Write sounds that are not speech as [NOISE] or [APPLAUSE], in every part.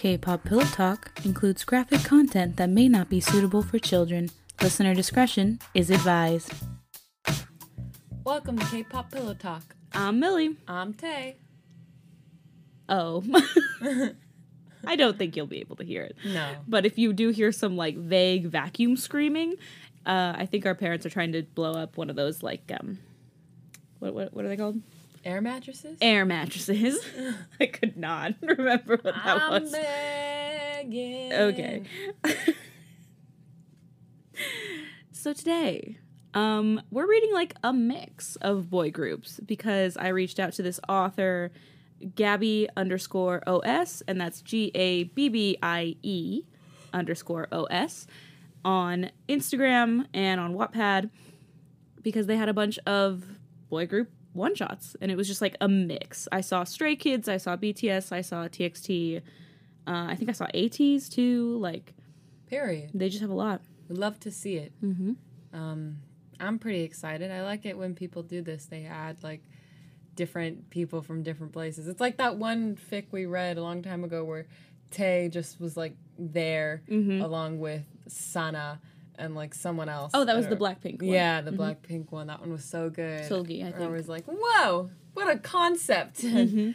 K-pop Pillow Talk includes graphic content that may not be suitable for children. Listener discretion is advised. Welcome to K-pop Pillow Talk. I'm Millie. I'm Tay. Oh. [LAUGHS] I don't think you'll be able to hear it. No. But if you do hear some like vague vacuum screaming, uh, I think our parents are trying to blow up one of those like um, what what, what are they called? Air mattresses? Air mattresses. [LAUGHS] I could not [LAUGHS] remember what that I'm was. begging. Okay. so today, um, we're reading like a mix of boy groups because I reached out to this author, Gabby underscore OS, and that's G A B B I E underscore OS on Instagram and on Wattpad because they had a bunch of boy group one shots and it was just like a mix. I saw Stray Kids, I saw BTS, I saw TXT, uh, I think I saw ATEEZ too. Like Period. they just have a lot. Would love to see it. Mm-hmm. Um, I'm pretty excited. I like it when people do this. They add like different people from different places. It's like that one fic we read a long time ago where Tay just was like there Mhm. along with Sana and like someone else. Oh, that was the Blackpink one. Yeah, the black pink one. That one was so good. Seulgi, I think. I was like, whoa, what a concept. [LAUGHS] Mhm.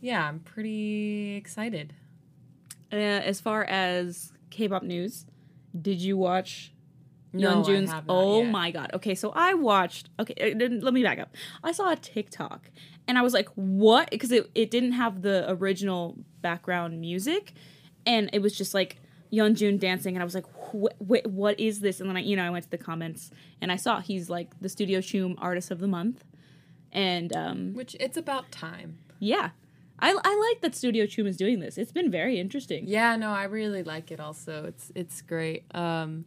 yeah, I'm pretty excited. Uh, as far as K-pop news, did you watch No, not Oh yet. my god! Okay, so I watched. Okay, uh, let me back up. I saw a TikTok, and I was like, "What?" Because it it didn't have the original background music, and it was just like Yeonjun dancing, and I was like, "Wh- wh- "What is this?" And then I, you know, I went to the comments, and I saw he's like the Studio Choom Artist of the Month, and um, Which it's about time. yeah, I I like that Studio Choom is doing this. It's been very interesting. Yeah, no, I really like it. Also, it's it's great. Um,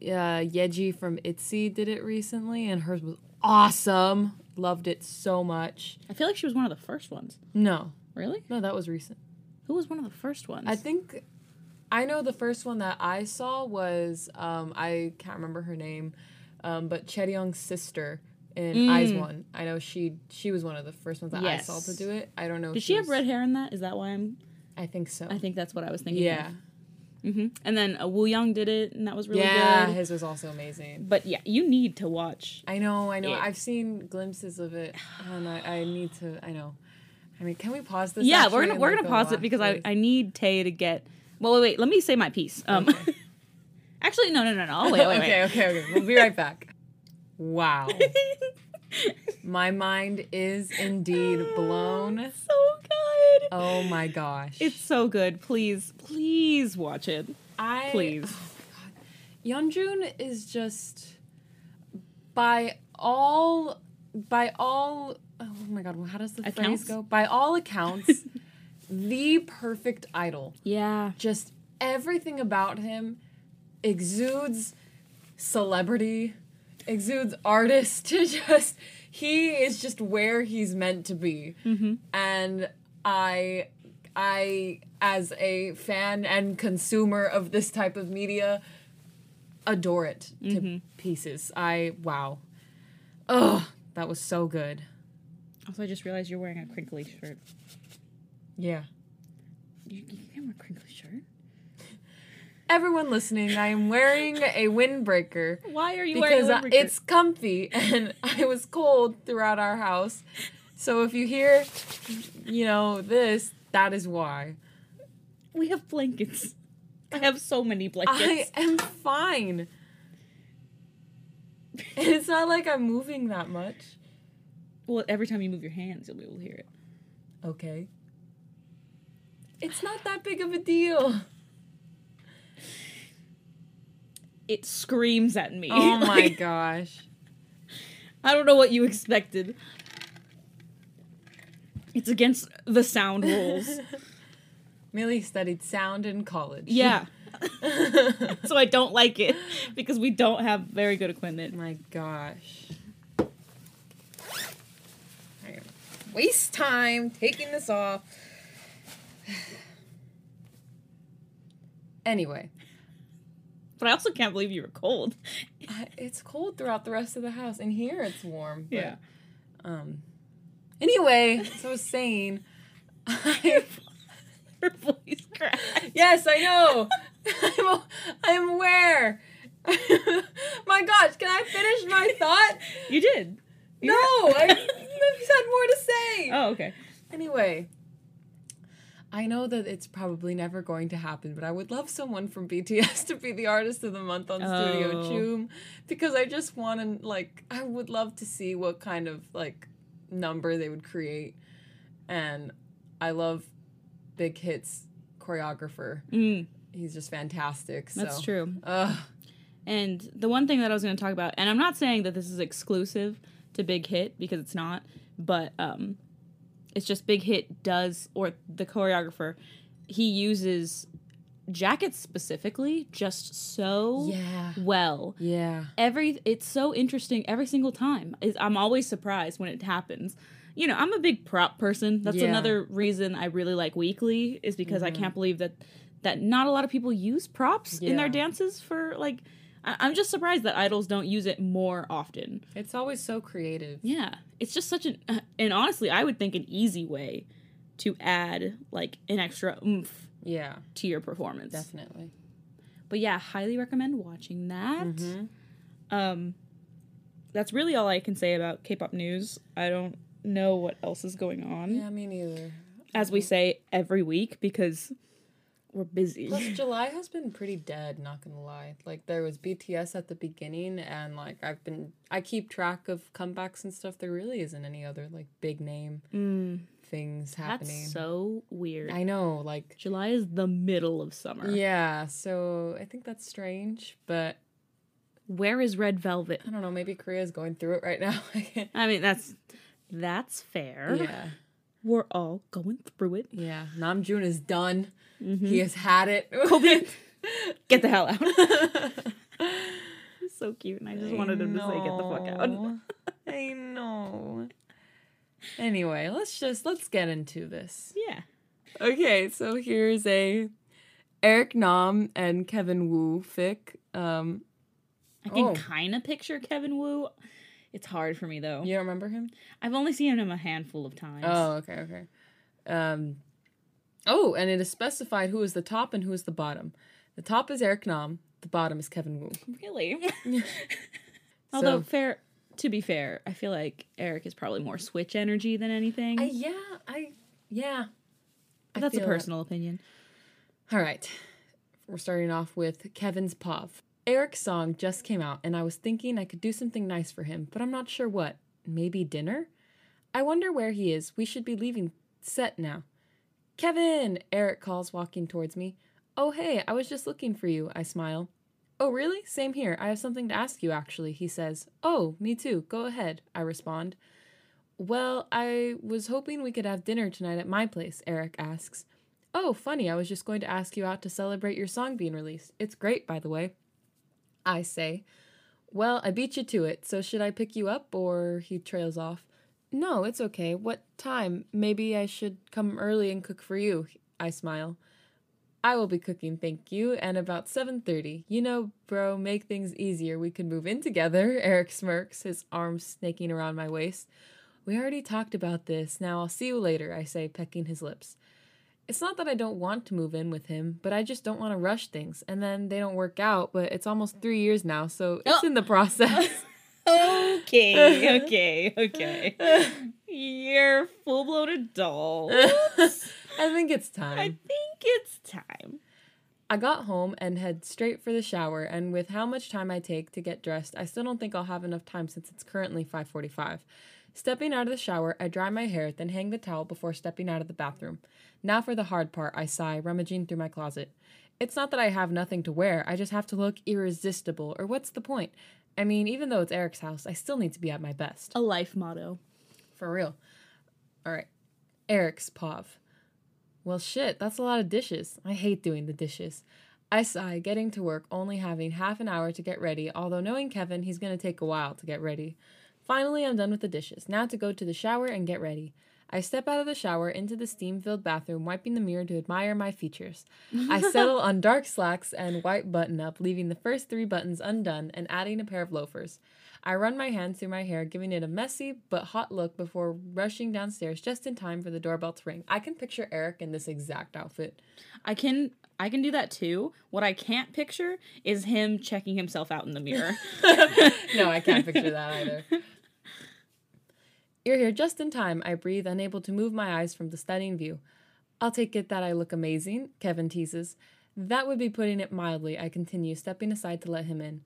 uh, Yeji from ITZY did it recently, and hers was awesome. Loved it so much. I feel like she was one of the first ones. No, Really? no, that was recent. Who was one of the first ones? I think I know the first one that I saw was um, I can't remember her name, um, but Chaeryeong's sister in Mm. IZ*ONE. I know she she was one of the first ones that I saw to do it. I don't know. if Did she have was- red hair in that? Is that why I'm? I think so. I think that's what I was thinking. yeah, Mm-hmm. And then uh, Woo Young did it, and that was really yeah, good. Yeah, his was also amazing. But yeah, you need to watch. I know, I know. Yeah. I've seen glimpses of it, and I, I need to. I know. I mean, can we pause this? yeah, we're gonna we're gonna go pause it because I? I need Tay to get. Well, wait, wait. Let me say my piece. Um, Okay. [LAUGHS] actually, no, no, no, no. Oh, wait, wait, [LAUGHS] okay, wait. okay, okay. We'll be right back. Wow. [LAUGHS] My mind is indeed blown. so good. Oh my gosh. It's so good. Please, please watch it. I Please. Oh. Yeonjun is just by all by all oh my god, how does the Accounts? phrase go? By all accounts, the perfect idol. Yeah. Just everything about him exudes celebrity, exudes artist. [LAUGHS] Just he is just where he's meant to be, Mm-hmm. and I, I as a fan and consumer of this type of media, adore it to Mm-hmm. pieces. I wow, ugh, that was so good. Also, I just realized you're wearing a crinkly shirt. Yeah. You, you can't wear a crinkly shirt. Everyone listening, I am wearing a windbreaker. [LAUGHS] Why are you because wearing a windbreaker? it's comfy [LAUGHS] and I was cold throughout our house. So if you hear, you know, this, that is why. We have blankets. I have so many blankets. I am fine. And [LAUGHS] it's not like I'm moving that much. well, every time you move your hands, you'll be able to hear it. Okay. It's not that big of a deal. It screams at me. Oh [LAUGHS] my Like, gosh. I don't know what you expected. It's against the sound rules. [LAUGHS] Millie studied sound in college. Yeah. [LAUGHS] so I don't like it because we don't have very good equipment. My gosh. Waste time taking this off. [SIGHS] anyway, But I also can't believe you were cold. I, it's cold throughout the rest of the house, and here it's warm. but, Yeah. Um. Anyway, so I was saying, I, Her voice cracked. Yes, I know. [LAUGHS] I'm, I'm aware. [LAUGHS] my gosh, can I finish my thought? You did. No, I [LAUGHS] had more to say. Oh, okay. Anyway, I know that it's probably never going to happen, but I would love someone from BTS [LAUGHS] to be the artist of the month on Studio Oh. Choom because I just want to like I would love to see what kind of like number they would create, and I love Big Hits choreographer. Mm, He's just fantastic. So. that's true. Ugh. And the one thing that I was going to talk about, and I'm not saying that this is exclusive to Big Hit because it's not, but um, it's just Big Hit does, or the choreographer, he uses jackets specifically just so Yeah. well. Yeah. Every it's so interesting every single time. Is I'm always surprised when it happens. You know, I'm a big prop person. That's Yeah. another reason I really like Weeekly is because I mm-hmm. can't believe that that not a lot of people use props in their dances for like I- I'm just surprised that idols don't use it more often. It's always so creative. Yeah, it's just such an and honestly, I would think an easy way to add like an extra oomph Yeah, to your performance. definitely. But yeah, highly recommend watching that. Mhm. Um, that's really all I can say about K-pop news. I don't know what else is going on, Yeah, me neither. as we say every week because we're busy. Plus, [LAUGHS] July has been pretty dead. Not gonna lie. Like there was BTS at the beginning, and like I've been, I keep track of comebacks and stuff. There really isn't any other like big name Mm, things happening. that's so weird. I know, like July is the middle of summer. yeah. So I think that's strange, but Where is Red Velvet? I don't know. Maybe Korea's going through it right now. [LAUGHS] I mean, that's that's fair. yeah, We're all going through it. yeah. Namjoon is done. Mm-hmm. He has had it. Kobe, [LAUGHS] get the hell out. [LAUGHS] He's so cute, and I just wanted him to say, "Get the fuck out." [LAUGHS] I know. Anyway, let's just let's get into this. Yeah. Okay, so here's a Eric Nam and Kevin Woo fic. Um, I can Oh. kind of picture Kevin Woo. It's hard for me though. you don't remember him? I've only seen him a handful of times. Oh, okay, okay. Um, oh, and it is specified who is the top and who is the bottom. The top is Eric Nam. The bottom is Kevin Woo. really? [LAUGHS] [LAUGHS] Although fair, to be fair, I feel like Eric is probably more Switch energy than anything. I, yeah, I yeah. But that's a personal opinion. All right. We're starting off with Kevin's POV. Eric's song just came out, and I was thinking I could do something nice for him, but I'm not sure what. Maybe dinner? I wonder where he is. We should be leaving set now. Kevin! Eric calls, walking towards me. Oh, hey, I was just looking for you, I smile. Oh, really? Same here. I have something to ask you, actually, he says. Oh, me too. Go ahead, I respond. Well, I was hoping we could have dinner tonight at my place, Eric asks. Oh, funny, I was just going to ask you out to celebrate your song being released. It's great, by the way. I say. Well, I beat you to it, so should I pick you up? Or he trails off. No, it's okay. What time? Maybe I should come early and cook for you. I smile. I will be cooking, thank you, and about 7:30. You know, bro, make things easier. We could move in together. [LAUGHS] Eric smirks, his arms snaking around my waist. We already talked about this. Now I'll see you later, I say, pecking his lips. It's not that I don't want to move in with him, but I just don't want to rush things. And then they don't work out, but it's almost three years now, so it's Oh. in the oh. process. [LAUGHS] [LAUGHS] Okay, okay, okay. You're full blown adult. I think it's time. I think it's time. I got home and head straight for the shower, and with how much time I take to get dressed, I still don't think I'll have enough time since it's currently 5:45. Stepping out of the shower, I dry my hair, then hang the towel before stepping out of the bathroom. Now for the hard part, I sigh, rummaging through my closet. It's not that I have nothing to wear, I just have to look irresistible, or what's the point? I mean, even though it's Eric's house, I still need to be at my best. A life motto. For real. All right. Eric's POV. Well, shit, that's a lot of dishes. I hate doing the dishes. I sigh, getting to work, only having half an hour to get ready, although knowing Kevin, he's to take a while to get ready. Finally, I'm done with the dishes. Now to go to the shower and get ready. I step out of the shower into the steam filled bathroom, wiping the mirror to admire my features. I [LAUGHS] settle on dark slacks and white button up, leaving the first three buttons undone and adding a pair of loafers. I run my hands through my hair, giving it a messy but hot look before rushing downstairs just in time for the doorbell to ring. I can picture Eric in this exact outfit. I can I can do that too. What I can't picture is him checking himself out in the mirror. [LAUGHS] no, I can't picture that either. [LAUGHS] You're here just in time, I breathe, unable to move my eyes from the stunning view. I'll take it that I look amazing, Kevin teases. That would be putting it mildly, I continue, stepping aside to let him in.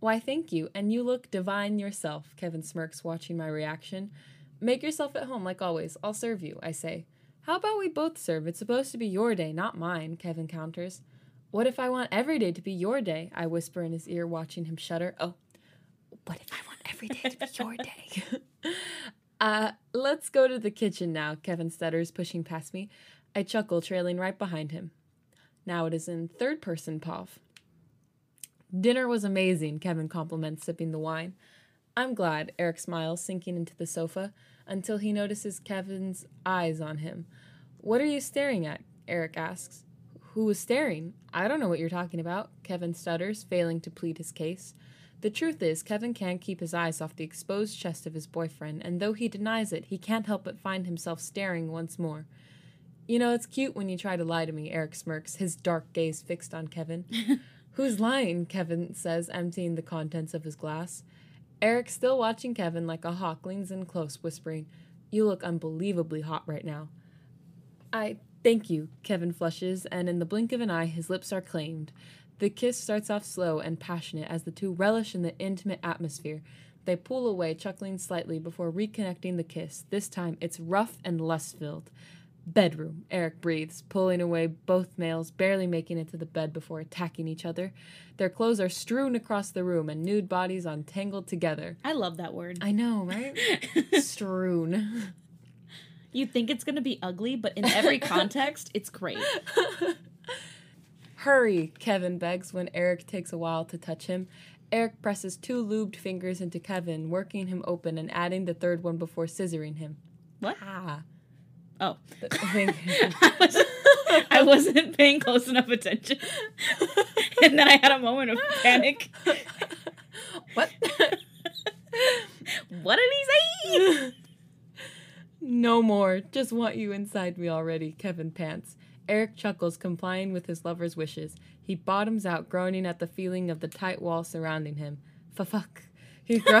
Why, thank you, and you look divine yourself, Kevin smirks, watching my reaction. Make yourself at home, like always. I'll serve you, I say. How about we both serve? It's supposed to be your day, not mine, Kevin counters. What if I want every day to be your day? I whisper in his ear, watching him shudder. Oh, what if I want every day to be your day? [LAUGHS] uh, let's go to the kitchen now, Kevin stutters, pushing past me. I chuckle, trailing right behind him. Now it is in third person Pav. Dinner was amazing, Kevin compliments, sipping the wine. I'm glad, Eric smiles, sinking into the sofa, until he notices Kevin's eyes on him. What are you staring at? Eric asks. Who was staring? I don't know what you're talking about, Kevin stutters, failing to plead his case. The truth is, Kevin can't keep his eyes off the exposed chest of his boyfriend, and though he denies it, he can't help but find himself staring once more. You know, it's cute when you try to lie to me, Eric smirks, his dark gaze fixed on Kevin. [LAUGHS] Who's lying? Kevin says, emptying the contents of his glass. Eric, still watching Kevin like a hawk, leans in close, whispering, You look unbelievably hot right now. I thank you, Kevin flushes, and in the blink of an eye, his lips are claimed. The kiss starts off slow and passionate as the two relish in the intimate atmosphere. They pull away, chuckling slightly before reconnecting the kiss. This time, it's rough and lust filled. Bedroom, Eric breathes, pulling away both males, barely making it to the bed before attacking each other. Their clothes are strewn across the room and nude bodies untangled together. I love that word. I know, right? [LAUGHS] strewn. You think it's gonna be ugly, but in every [LAUGHS] context, it's great. Hurry, Kevin begs when Eric takes a while to touch him. Eric presses two lubed fingers into Kevin, working him open and adding the third one before scissoring him. What? Ah. Oh. [LAUGHS] I wasn't, I wasn't paying close enough attention. [LAUGHS] and then I had a moment of panic. what? What did he say? No more. Just want you inside me already, Kevin pants. Eric chuckles, complying with his lover's wishes. He bottoms out, groaning at the feeling of the tight wall surrounding him. Fuck. He gr- [LAUGHS]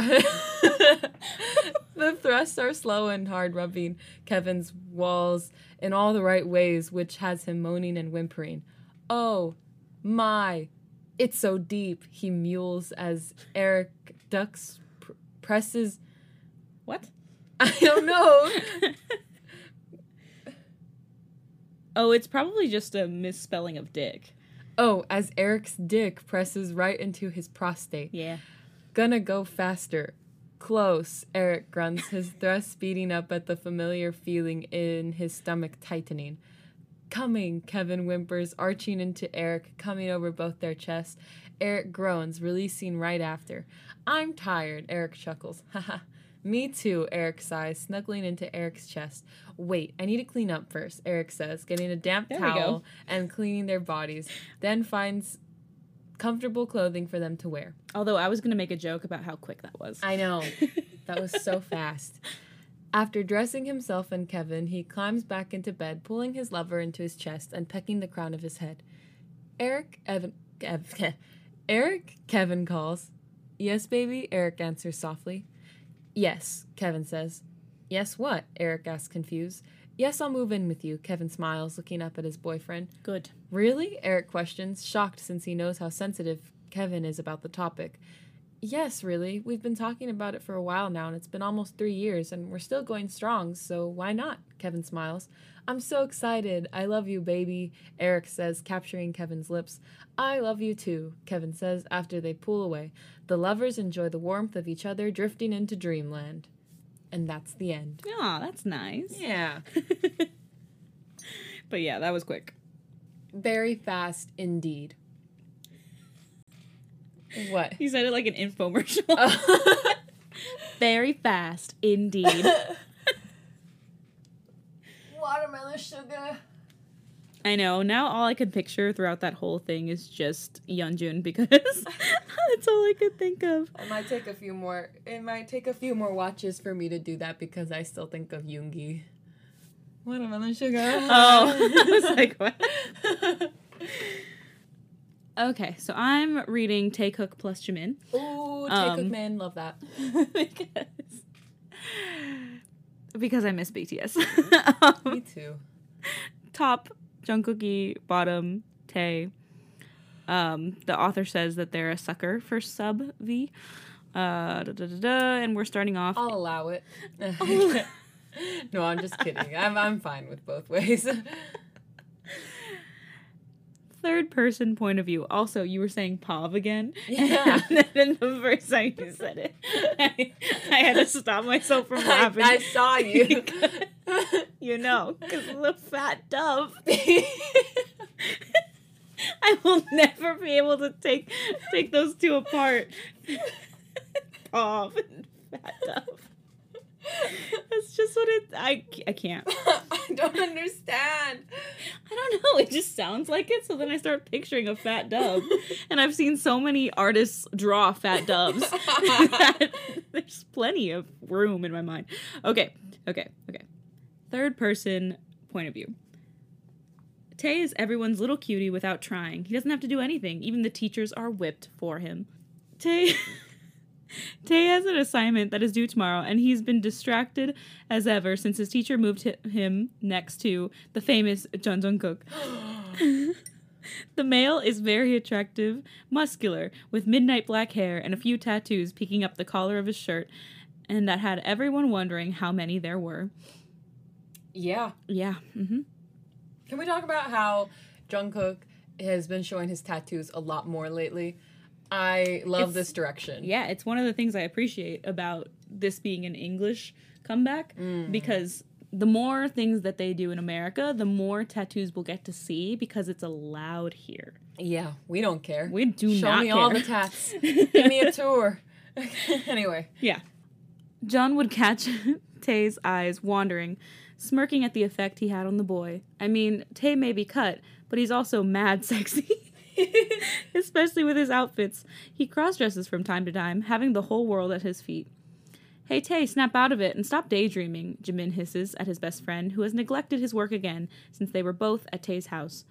the thrusts are slow and hard, rubbing Kevin's walls in all the right ways, which has him moaning and whimpering. Oh, my. It's so deep, he mules as Eric ducks, pr- presses. What? [LAUGHS] I don't know. [LAUGHS] Oh, it's probably just a misspelling of dick. Oh, as Eric's dick presses right into his prostate. Yeah. Gonna go faster. Close, Eric grunts, his [LAUGHS] thrust speeding up at the familiar feeling in his stomach tightening. Coming, Kevin whimpers, arching into Eric, coming over both their chests. Eric groans, releasing right after. I'm tired, Eric chuckles. Haha. Me too, Eric sighs, snuggling into Eric's chest. Wait, I need to clean up first, Eric says, getting a damp There towel and cleaning their bodies, then finds comfortable clothing for them to wear. Although I was gonna make a joke about how quick that was. I know. [LAUGHS] that was so fast. After dressing himself and Kevin, he climbs back into bed, pulling his lover into his chest and pecking the crown of his head. Eric, Evan, Ev, [LAUGHS] Eric, Kevin calls. Yes, baby, Eric answers softly. Yes, Kevin says. Yes, what? Eric asks, confused. Yes, I'll move in with you, Kevin smiles, looking up at his boyfriend. Good. Really? Eric questions, shocked since he knows how sensitive Kevin is about the topic. Yes, really. We've been talking about it for a while now, and it's been almost three years, and we're still going strong, so why not? Kevin smiles. I'm so excited. I love you, baby, Eric says, capturing Kevin's lips. I love you too, Kevin says after they pull away. The lovers enjoy the warmth of each other, drifting into dreamland. And that's the end. Aw, that's nice. Yeah. [LAUGHS] But yeah, that was quick. Very fast indeed. What? You said it like an infomercial. [LAUGHS] [LAUGHS] Very fast, indeed. Watermelon sugar. I know. Now all I could picture throughout that whole thing is just Yeonjun because [LAUGHS] that's all I could think of. It might take a few more. It might take a few more watches for me to do that because I still think of Yoongi. Watermelon sugar. [LAUGHS] Oh, [LAUGHS] I was like, what? Okay, so I'm reading Taekook plus Jimin Ooh, take Um, man, love that. because because I miss BTS. [LAUGHS] Me Um, too. top Jungkookie, bottom Tae. Um, the author says that they're a sucker for sub V. Uh, da, da, da, da, and we're starting off. I'll allow it. [LAUGHS] [LAUGHS] no, I'm just kidding. I'm I'm fine with both ways. Third person point of view. Also, you were saying Pav again. Yeah. [LAUGHS] and then the first time you said it, I, I had to stop myself from [LAUGHS] I, laughing. I saw you. [LAUGHS] you know, because the fat dove. I will never be able to take take those two apart. Pav and fat dove. [LAUGHS] That's just what it. I I can't. [LAUGHS] I don't understand. I don't know. It just sounds like it. So then I start picturing a fat dove, and I've seen so many artists draw fat doves. [LAUGHS] there's plenty of room in my mind. Okay, okay, okay. Third person point of view. Tay is everyone's little cutie without trying. He doesn't have to do anything. Even the teachers are whipped for him. Tay. [LAUGHS] Tay has an assignment that is due tomorrow, and he's been distracted as ever since his teacher moved him next to the famous Jeon Jungkook. [GASPS] the male is very attractive, muscular, with midnight black hair and a few tattoos peeking up the collar of his shirt, and that had everyone wondering how many there were. yeah. Yeah. Mm-hmm. Can we talk about how Jungkook has been showing his tattoos a lot more lately? I love It's- this direction. Yeah, it's one of the things I appreciate about this being an English comeback mm. because the more things that they do in America, the more tattoos we'll get to see because it's allowed here. Yeah, we don't care. We do Show not Show me care. all the tats. [LAUGHS] Give me a tour. [LAUGHS] anyway, Yeah. Jeon would catch [LAUGHS] Tay's eyes wandering, smirking at the effect he had on the boy. I mean, Tay may be cut, but he's also mad sexy. [LAUGHS] Especially with his outfits. He cross dresses from time to time, having the whole world at his feet. Hey Tay, snap out of it and stop daydreaming, Jimin hisses at his best friend, who has neglected his work again since they were both at Tay's house.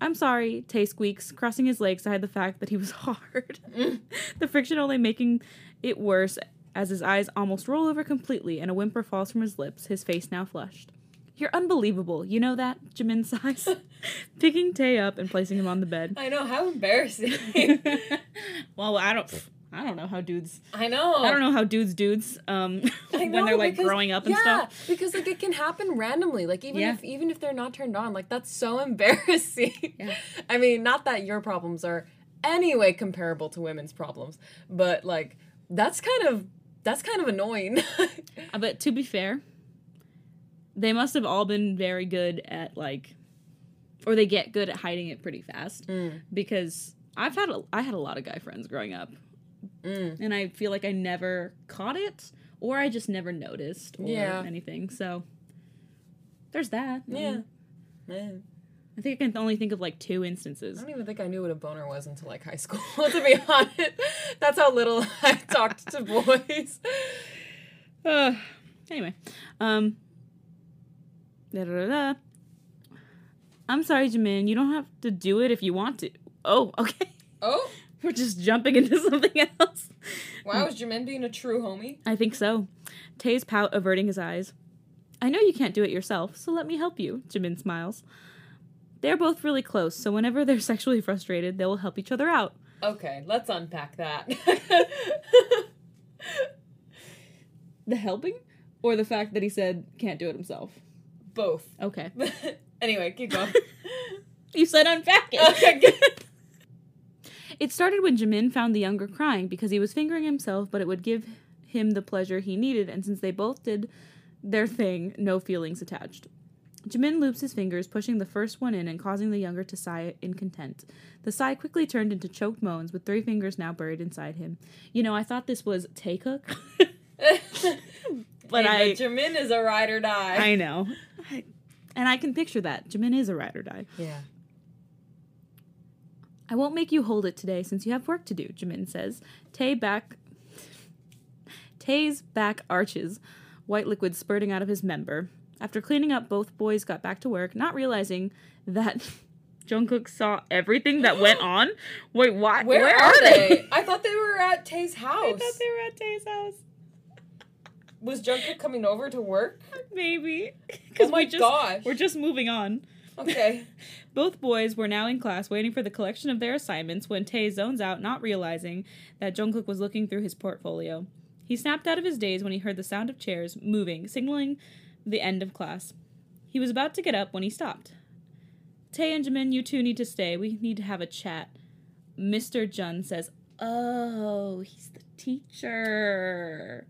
I'm sorry, Tay squeaks, crossing his legs to hide the fact that he was [LAUGHS] hard. [LAUGHS] the friction only making it worse as his eyes almost roll over completely and a whimper falls from his lips, his face now flushed. You're unbelievable, you know that? Jimin sighs, [LAUGHS] picking Tay up and placing him on the bed. I know how embarrassing. [LAUGHS] well, I don't. I don't know how dudes. I know. I don't know how dudes dudes um [LAUGHS] I when they're like because- growing up and yeah, stuff. because like it can happen randomly. Like even Yeah. if even if they're not turned on, like that's so embarrassing. Yeah. I mean, not that your problems are anyway comparable to women's problems, but like that's kind of that's kind of annoying. Uh, But to be fair, they must have all been very good at like, or they get good at hiding it pretty fast. Mm. Because I've had a, I had a lot of guy friends growing up, Mm. and I feel like I never caught it, or I just never noticed, or Yeah. anything. So there's that. Yeah. I think I can only think of like two instances. I don't even think I knew what a boner was until like high [LAUGHS] school. [LAUGHS] to be honest, that's how little [LAUGHS] I talked to boys. Uh, [SIGHS] anyway, um, da, da, da. I'm sorry, Jamin. You don't have to do it if you want to. Oh, [LAUGHS] okay. Oh, We're just jumping into [LAUGHS] something else. wow! Is Jermaine being a true homie? I think so. Tay's pout averting his eyes. I know you can't do it yourself, so let me help you, Jimin smiles. They're both really close, so whenever they're [LAUGHS] sexually frustrated, they will help each other out. Okay, let's unpack that. The helping? Or the fact that he said can't do it himself? Both. [LAUGHS] Okay. anyway, keep going. [LAUGHS] You said unpack it. Okay, good. [LAUGHS] It started when Jimin found the younger crying because he was fingering himself, but it would give him the pleasure he needed, and since they both did their thing, no feelings attached. Jimin loops his fingers, pushing the first one in and causing the younger to sigh in content. The sigh quickly turned into choked moans, with three fingers now buried inside him. You know, I thought this was Taekook, but Hey, I, Jamin is a ride or die. I know. And I can picture that. Jimin is a ride or die. Yeah. I won't make you hold it today since you have work to do, Jimin says. Tay back Tay's back arches, white liquid spurting out of his member. After cleaning up, both boys got back to work, not realizing that [LAUGHS] Jungkook saw everything that went [GASPS] on. Wait, why? Where, are, they? I thought they [LAUGHS] were at Tay's house. I thought they were at Tay's house. Was Jungkook coming over to work? Maybe. Oh my we just, gosh. We're just moving on. Okay. [LAUGHS] Both boys were now in class waiting for the collection of their assignments when Tay zones out, not realizing that Jungkook was looking through his portfolio. He snapped out of his daze when he heard the sound of chairs moving, signaling the end of class. He was about to get up when he stopped. Tay and Jimin, you two need to stay. We need to have a chat. Mr. Jeon says, Oh, he's the teacher.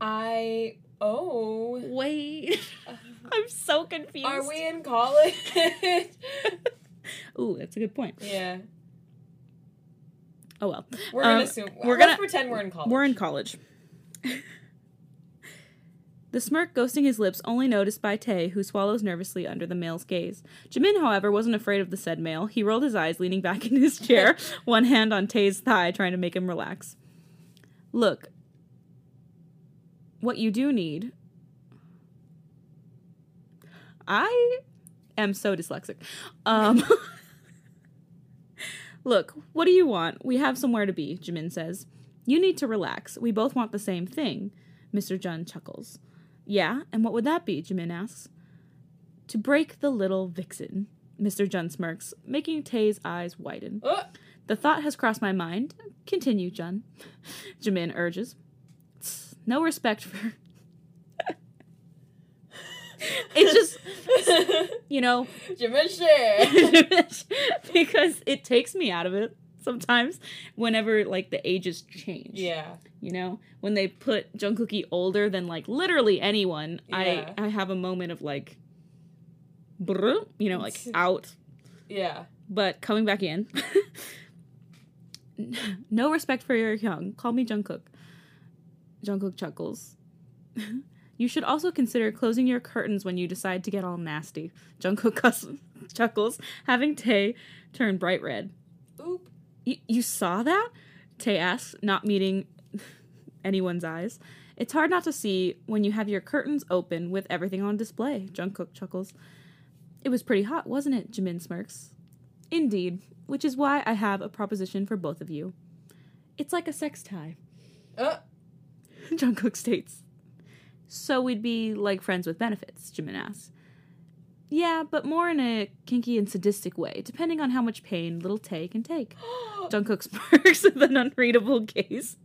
I oh. Wait. [LAUGHS] I'm so confused. Are we in college? [LAUGHS] Ooh, that's a good point. yeah. Oh well. We're gonna Um, assume we're gonna- pretend we're in college. We're in college. the smirk ghosting his lips only noticed by Tay, who swallows nervously under the male's gaze. Jimin, however, wasn't afraid of the said male. He rolled his eyes, leaning back [LAUGHS] in his chair, one hand on Tay's thigh, trying to make him relax. Look, what you do need. I am so dyslexic. Um, [LAUGHS] Look, what do you want? We have somewhere to be, Jimin says. You need to relax. We both want the same thing. Mr. Jeon chuckles. Yeah, and what would that be? Jimin asks. To break the little vixen. Mr. Jeon smirks, making Tay's eyes widen. Oh, The thought has crossed my mind. Continue, Jeon. [LAUGHS] Jimin urges. "Tss, No respect for. it's just, you know, [LAUGHS] because it takes me out of it sometimes whenever like the ages change. yeah. You know, when they put Jungkookie older than like literally anyone, Yeah. I I have a moment of like you know, like [LAUGHS] out, Yeah. but coming back in. [LAUGHS] no respect for your young. Call me Jungkook. Jungkook chuckles. [LAUGHS] you should also consider closing your curtains when you decide to get all nasty. Jungkook cuss- chuckles, having Tay turn bright red. Oop. You, you saw that? Tay asks, not meeting [LAUGHS] anyone's eyes. It's hard not to see when you have your curtains open with everything on display, Jungkook chuckles. It was pretty hot, wasn't it? Jimin smirks. Indeed, which is why I have a proposition for both of you. It's like a sex tie, Uh, [LAUGHS] Jungkook states. So we'd be like friends with benefits, Jimin asks. Yeah, but more in a kinky and sadistic way, depending on how much pain little Tay can take. [GASPS] Jungkook smirks with an unreadable gaze.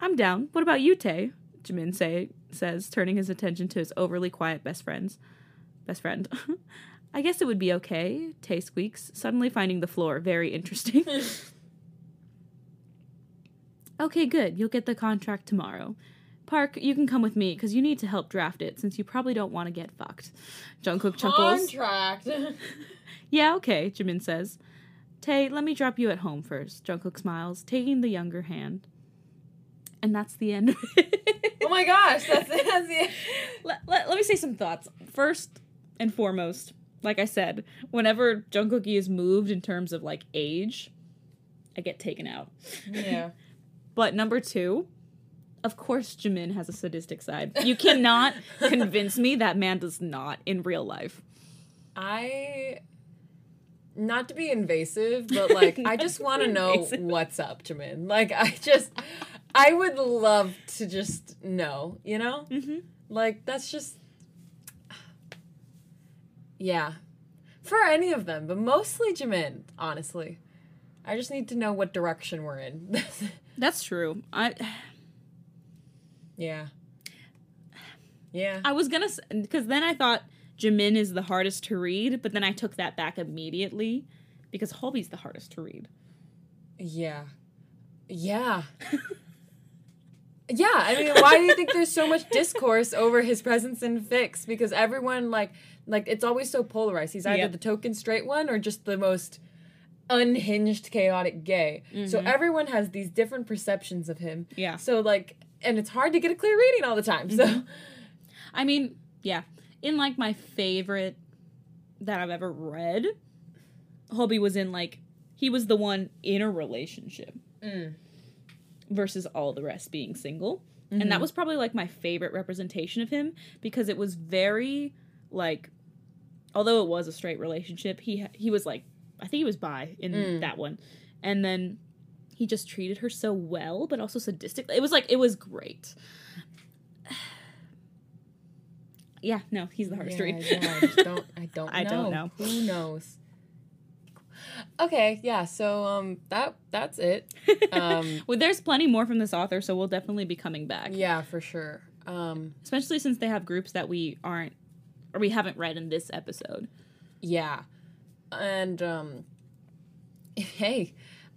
I'm down. What about you, Tay? Jimin say says, turning his attention to his overly quiet best friends. Best friend. [LAUGHS] I guess it would be okay, Tay squeaks, suddenly finding the floor very interesting. [LAUGHS] okay, good. You'll get the contract tomorrow. Park, you can come with me because you need to help draft it since you probably don't want to get fucked. Jungkook chuckles. Contract. [LAUGHS] Yeah, okay, Jimin says. Tay, let me drop you at home first. Jungkook smiles, taking the younger hand. And that's the end of it. [LAUGHS] oh my gosh, that's it. That's it. let, let, let me say some thoughts. First and foremost, like I said, whenever Jungkookie is moved in terms of like age, I get taken out. Yeah. [LAUGHS] But number two, of course, Jimin has a sadistic side. You cannot [LAUGHS] convince me that man does not in real life. I not to be invasive, but like I [LAUGHS] just want to know what's up, Jimin. Like I just I would love to just know, you know? Mm-hmm. Like that's just Yeah. For any of them, but mostly Jimin, honestly. I just need to know what direction we're in. [LAUGHS] That's true. I yeah. [SIGHS] Yeah. I was gonna because then I thought Jimin is the hardest to read, but then I took that back immediately because Hobi's the hardest to read. Yeah. Yeah. [LAUGHS] yeah, I mean, why do you think there's so much discourse over his presence in fics? Because everyone like like it's always so polarized. He's either Yep. the token straight one or just the most unhinged chaotic gay. So mm-hmm. everyone has these different perceptions of him. Yeah. So like and it's hard to get a clear reading all the time. So mm-hmm. I mean, yeah, in like my favorite that I've ever read, Hobie was in like he was the one in a relationship Mm. versus all the rest being single. And that mm-hmm. was probably like my favorite representation of him because it was very like although it was a straight relationship, he he was like I think he was bi in Mm. that one. And then he just treated her so well but also sadistic. It was like it was great. [SIGHS] yeah, no, he's the hardest Yeah, read. I, [LAUGHS] I don't. I don't. I know. don't know. Who knows? Okay, yeah. So um, that that's it. Um, [LAUGHS] well, there's plenty more from this author, so we'll definitely be coming back. yeah, for sure. Um, Especially since they have groups that we aren't or we haven't read in this episode. yeah, and um, hey,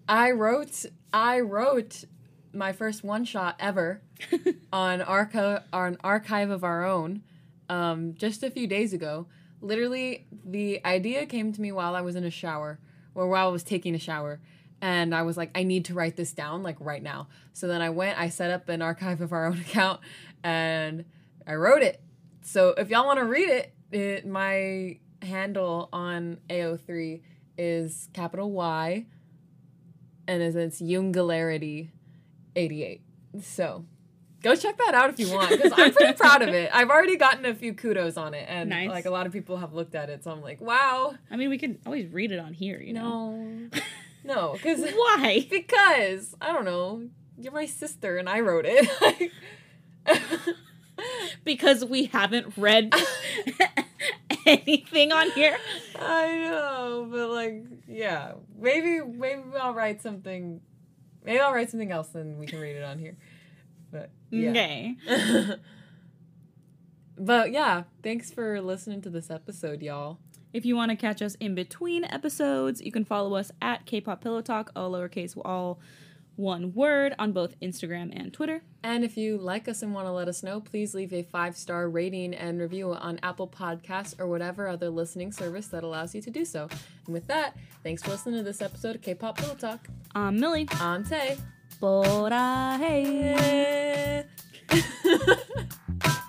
I wrote I wrote my first one shot ever [LAUGHS] on archive on archive of our own um, just a few days ago. Literally, the idea came to me while I was in a shower, or while I was taking a shower, and I was like, I need to write this down like right now. So then I went, I set up an archive of our own [LAUGHS] account, and I wrote it. So if y'all want to read it, it my handle on AO3 is capital Y, and it's, it's Jungularity 88. So go check that out if you want because I'm pretty [LAUGHS] proud of it. I've already gotten a few kudos on it, and Nice. like a lot of people have looked at it. So I'm like, wow, I mean, we can always read it on here, you know. [LAUGHS] no, no, because [LAUGHS] Why? because I don't know, you're my sister, and I wrote it. Because we haven't read [LAUGHS] anything on here. I know, but like, yeah, maybe maybe I'll write something. Maybe I'll write something else, and we can read it on here. But yeah. Okay. [LAUGHS] but yeah, thanks for listening to this episode, y'all. If you want to catch us in between episodes, you can follow us at K-pop Pillow Talk, all lowercase, all one word on both Instagram and Twitter. And if you like us and want to let us know, please leave a five star rating and review on Apple Podcasts or whatever other listening service that allows you to do so. And with that, thanks for listening to this episode of K Pop Pillow Talk. I'm Millie. I'm Tay. hey [LAUGHS]